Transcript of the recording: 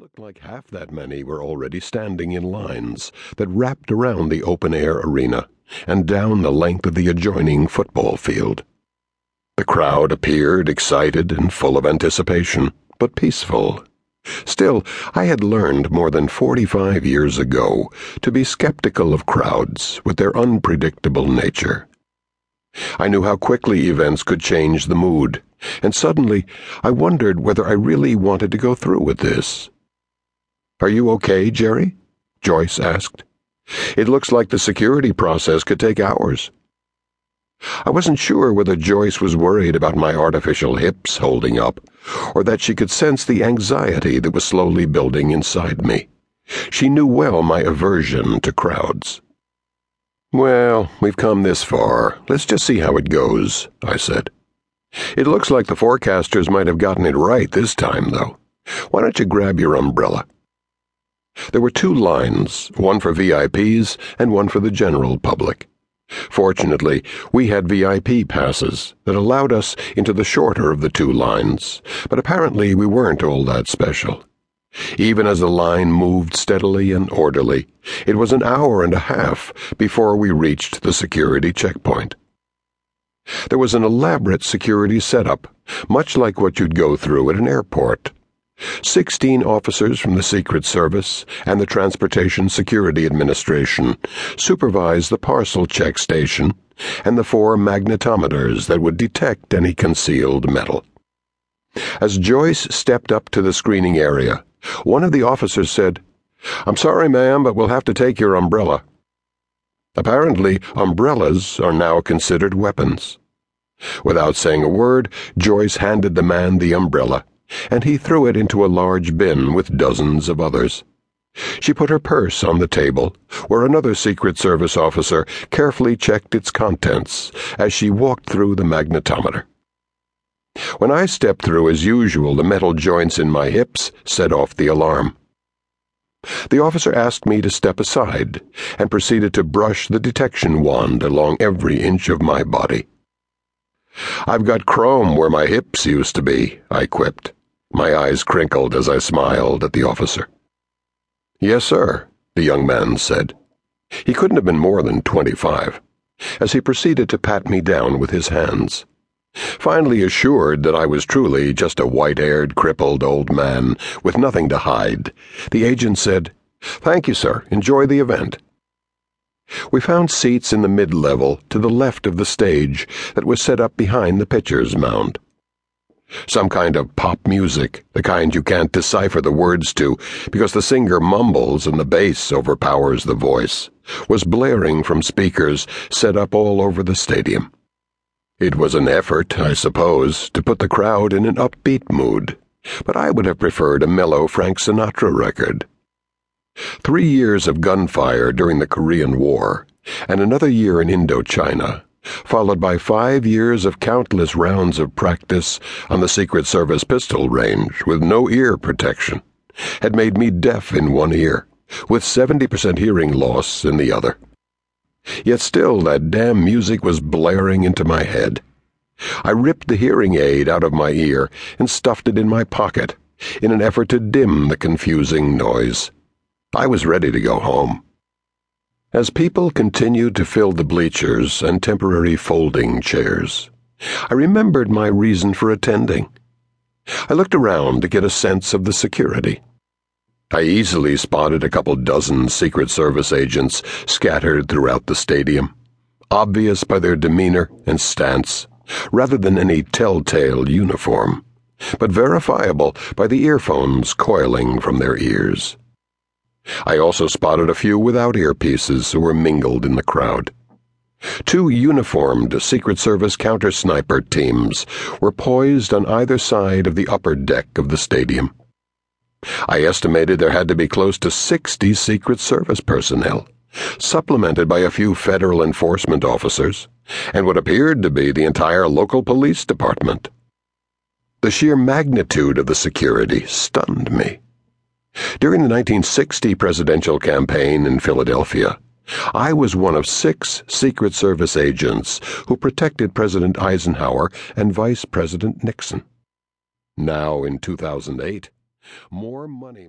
looked like half that many were already standing in lines that wrapped around the open air arena and down the length of the adjoining football field. The crowd appeared excited and full of anticipation, but peaceful. Still, I had learned more than 45 years ago to be skeptical of crowds with their unpredictable nature. I knew how quickly events could change the mood, and suddenly I wondered whether I really wanted to go through with this. Are you okay, Jerry? Joyce asked. It looks like the security process could take hours. I wasn't sure whether Joyce was worried about my artificial hips holding up, or that she could sense the anxiety that was slowly building inside me. She knew well my aversion to crowds. Well, we've come this far. Let's just see how it goes, I said. It looks like the forecasters might have gotten it right this time, though. Why don't you grab your umbrella? There were two lines, one for VIPs and one for the general public. Fortunately, we had VIP passes that allowed us into the shorter of the two lines, but apparently we weren't all that special. Even as the line moved steadily and orderly, it was an hour and a half before we reached the security checkpoint. There was an elaborate security setup, much like what you'd go through at an airport. Sixteen officers from the Secret Service and the Transportation Security Administration supervised the parcel check station and the four magnetometers that would detect any concealed metal. As Joyce stepped up to the screening area, one of the officers said, I'm sorry, ma'am, but we'll have to take your umbrella. Apparently, umbrellas are now considered weapons. Without saying a word, Joyce handed the man the umbrella and he threw it into a large bin with dozens of others. She put her purse on the table, where another Secret Service officer carefully checked its contents as she walked through the magnetometer. When I stepped through as usual, the metal joints in my hips set off the alarm. The officer asked me to step aside and proceeded to brush the detection wand along every inch of my body. I've got chrome where my hips used to be, I quipped. My eyes crinkled as I smiled at the officer. Yes, sir, the young man said. He couldn't have been more than twenty five, as he proceeded to pat me down with his hands. Finally assured that I was truly just a white haired, crippled old man with nothing to hide, the agent said, Thank you, sir. Enjoy the event. We found seats in the mid level to the left of the stage that was set up behind the pitcher's mound. Some kind of pop music, the kind you can't decipher the words to because the singer mumbles and the bass overpowers the voice, was blaring from speakers set up all over the stadium. It was an effort, I suppose, to put the crowd in an upbeat mood, but I would have preferred a mellow Frank Sinatra record. Three years of gunfire during the Korean War, and another year in Indochina followed by five years of countless rounds of practice on the Secret Service pistol range with no ear protection, had made me deaf in one ear, with 70% hearing loss in the other. Yet still that damn music was blaring into my head. I ripped the hearing aid out of my ear and stuffed it in my pocket in an effort to dim the confusing noise. I was ready to go home. As people continued to fill the bleachers and temporary folding chairs, I remembered my reason for attending. I looked around to get a sense of the security. I easily spotted a couple dozen Secret Service agents scattered throughout the stadium, obvious by their demeanor and stance, rather than any telltale uniform, but verifiable by the earphones coiling from their ears. I also spotted a few without earpieces who were mingled in the crowd. Two uniformed Secret Service counter sniper teams were poised on either side of the upper deck of the stadium. I estimated there had to be close to 60 Secret Service personnel, supplemented by a few federal enforcement officers, and what appeared to be the entire local police department. The sheer magnitude of the security stunned me. During the 1960 presidential campaign in Philadelphia, I was one of six Secret Service agents who protected President Eisenhower and Vice President Nixon. Now, in 2008, more money.